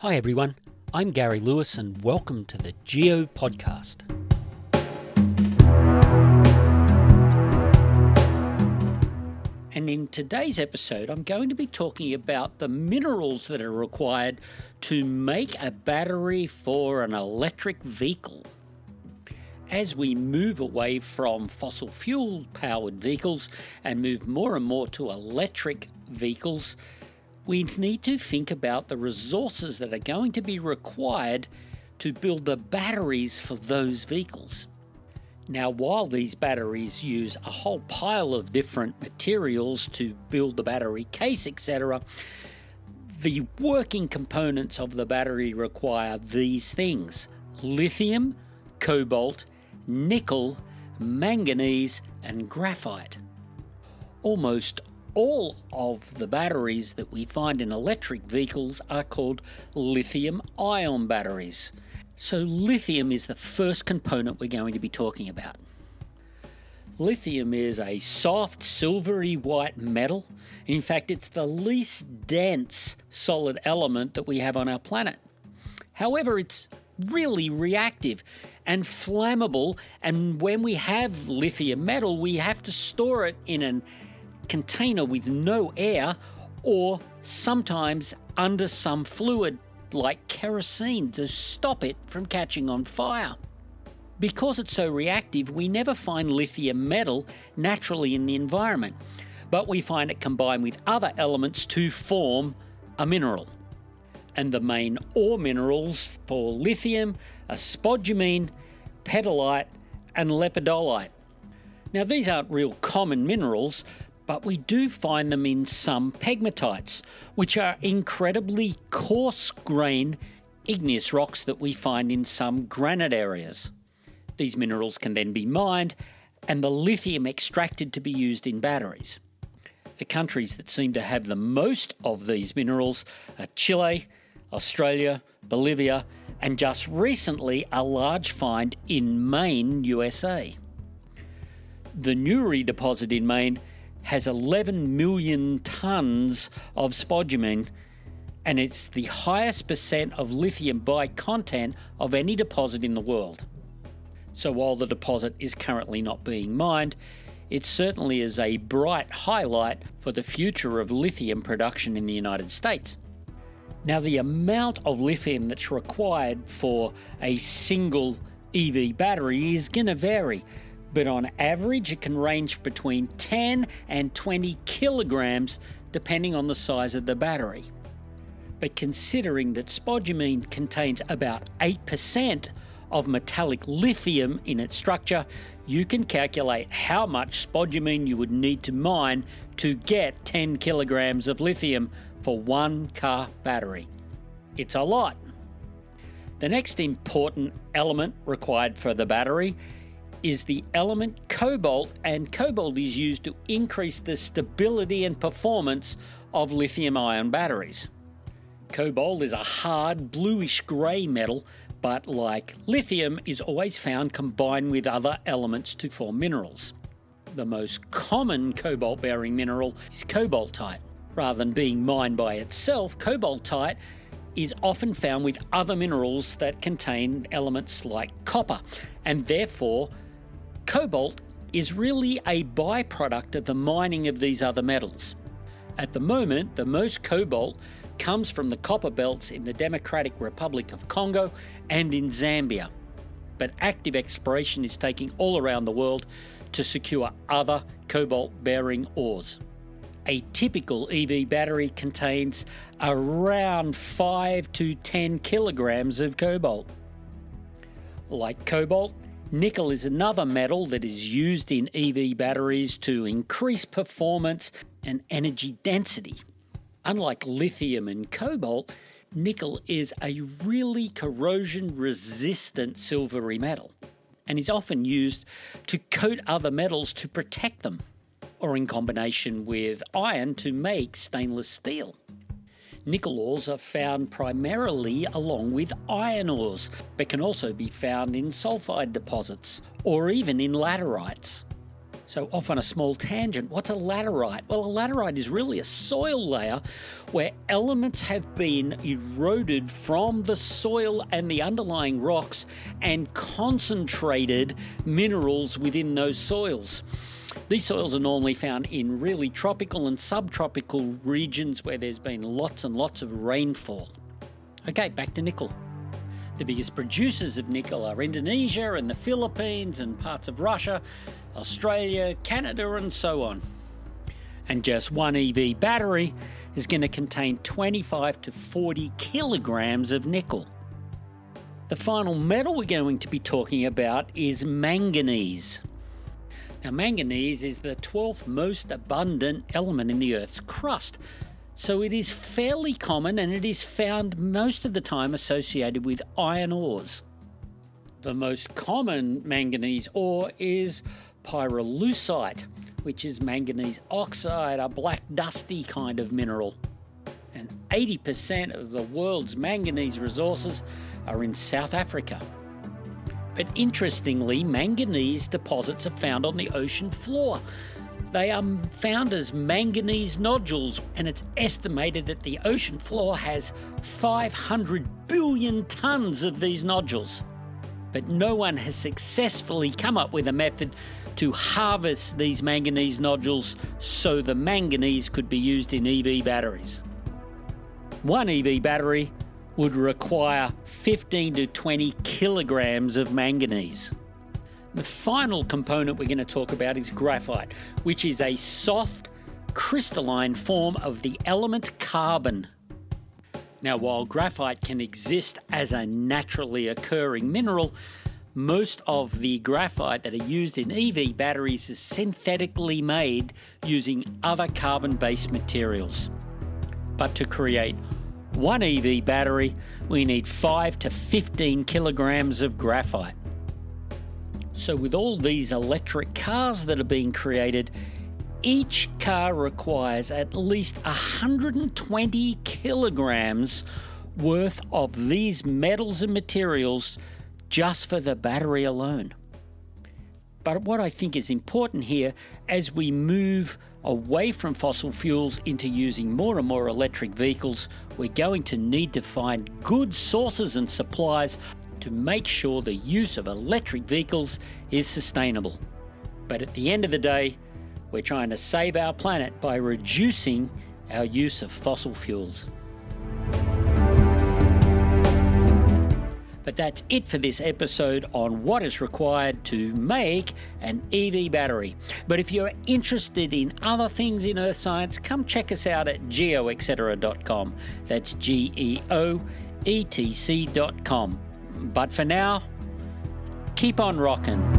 Hi, everyone. I'm Gary Lewis, and welcome to the Geo Podcast. And in today's episode, I'm going to be talking about the minerals that are required to make a battery for an electric vehicle. As we move away from fossil fuel powered vehicles and move more and more to electric vehicles, we need to think about the resources that are going to be required to build the batteries for those vehicles. Now, while these batteries use a whole pile of different materials to build the battery case, etc., the working components of the battery require these things lithium, cobalt, nickel, manganese, and graphite. Almost all of the batteries that we find in electric vehicles are called lithium ion batteries. So, lithium is the first component we're going to be talking about. Lithium is a soft, silvery white metal. In fact, it's the least dense solid element that we have on our planet. However, it's really reactive and flammable, and when we have lithium metal, we have to store it in a container with no air or sometimes under some fluid like kerosene to stop it from catching on fire. Because it's so reactive, we never find lithium metal naturally in the environment, but we find it combined with other elements to form a mineral. And the main ore minerals for lithium are spodumene, petalite, and lepidolite. Now, these aren't real common minerals, but we do find them in some pegmatites, which are incredibly coarse grained igneous rocks that we find in some granite areas. These minerals can then be mined and the lithium extracted to be used in batteries. The countries that seem to have the most of these minerals are Chile, Australia, Bolivia, and just recently a large find in Maine, USA. The Newry deposit in Maine has 11 million tonnes of spodumene, and it's the highest percent of lithium by content of any deposit in the world. So while the deposit is currently not being mined, it certainly is a bright highlight for the future of lithium production in the United States. Now, the amount of lithium that's required for a single EV battery is going to vary but on average it can range between 10 and 20 kilograms depending on the size of the battery. But considering that spodumene contains about 8% of metallic lithium in its structure, you can calculate how much spodumene you would need to mine to get 10 kilograms of lithium for one car battery. It's a lot. The next important element required for the battery is the element cobalt, and cobalt is used to increase the stability and performance of lithium ion batteries. Cobalt is a hard bluish grey metal, but like lithium, is always found combined with other elements to form minerals. The most common cobalt bearing mineral is cobaltite. Rather than being mined by itself, cobaltite is often found with other minerals that contain elements like copper, and therefore Cobalt is really a byproduct of the mining of these other metals. At the moment, the most cobalt comes from the copper belts in the Democratic Republic of Congo and in Zambia. But active exploration is taking all around the world to secure other cobalt bearing ores. A typical EV battery contains around 5 to 10 kilograms of cobalt. Like cobalt, Nickel is another metal that is used in EV batteries to increase performance and energy density. Unlike lithium and cobalt, nickel is a really corrosion resistant silvery metal and is often used to coat other metals to protect them, or in combination with iron to make stainless steel. Nickel ores are found primarily along with iron ores, but can also be found in sulfide deposits or even in laterites. So, off on a small tangent, what's a laterite? Well, a laterite is really a soil layer where elements have been eroded from the soil and the underlying rocks and concentrated minerals within those soils. These soils are normally found in really tropical and subtropical regions where there's been lots and lots of rainfall. Okay, back to nickel. The biggest producers of nickel are Indonesia and the Philippines and parts of Russia, Australia, Canada, and so on. And just one EV battery is going to contain 25 to 40 kilograms of nickel. The final metal we're going to be talking about is manganese. Now, manganese is the 12th most abundant element in the Earth's crust, so it is fairly common and it is found most of the time associated with iron ores. The most common manganese ore is pyrolusite, which is manganese oxide, a black dusty kind of mineral. And 80% of the world's manganese resources are in South Africa. But interestingly, manganese deposits are found on the ocean floor. They um, are found as manganese nodules, and it's estimated that the ocean floor has 500 billion tonnes of these nodules. But no one has successfully come up with a method to harvest these manganese nodules so the manganese could be used in EV batteries. One EV battery would require 15 to 20 kilograms of manganese. The final component we're going to talk about is graphite, which is a soft, crystalline form of the element carbon. Now, while graphite can exist as a naturally occurring mineral, most of the graphite that are used in EV batteries is synthetically made using other carbon based materials. But to create one EV battery, we need 5 to 15 kilograms of graphite. So, with all these electric cars that are being created, each car requires at least 120 kilograms worth of these metals and materials just for the battery alone. But what I think is important here as we move away from fossil fuels into using more and more electric vehicles, we're going to need to find good sources and supplies to make sure the use of electric vehicles is sustainable. But at the end of the day, we're trying to save our planet by reducing our use of fossil fuels. But that's it for this episode on what is required to make an EV battery. But if you're interested in other things in earth science, come check us out at geoetc.com. That's G E O E T C.com. But for now, keep on rocking.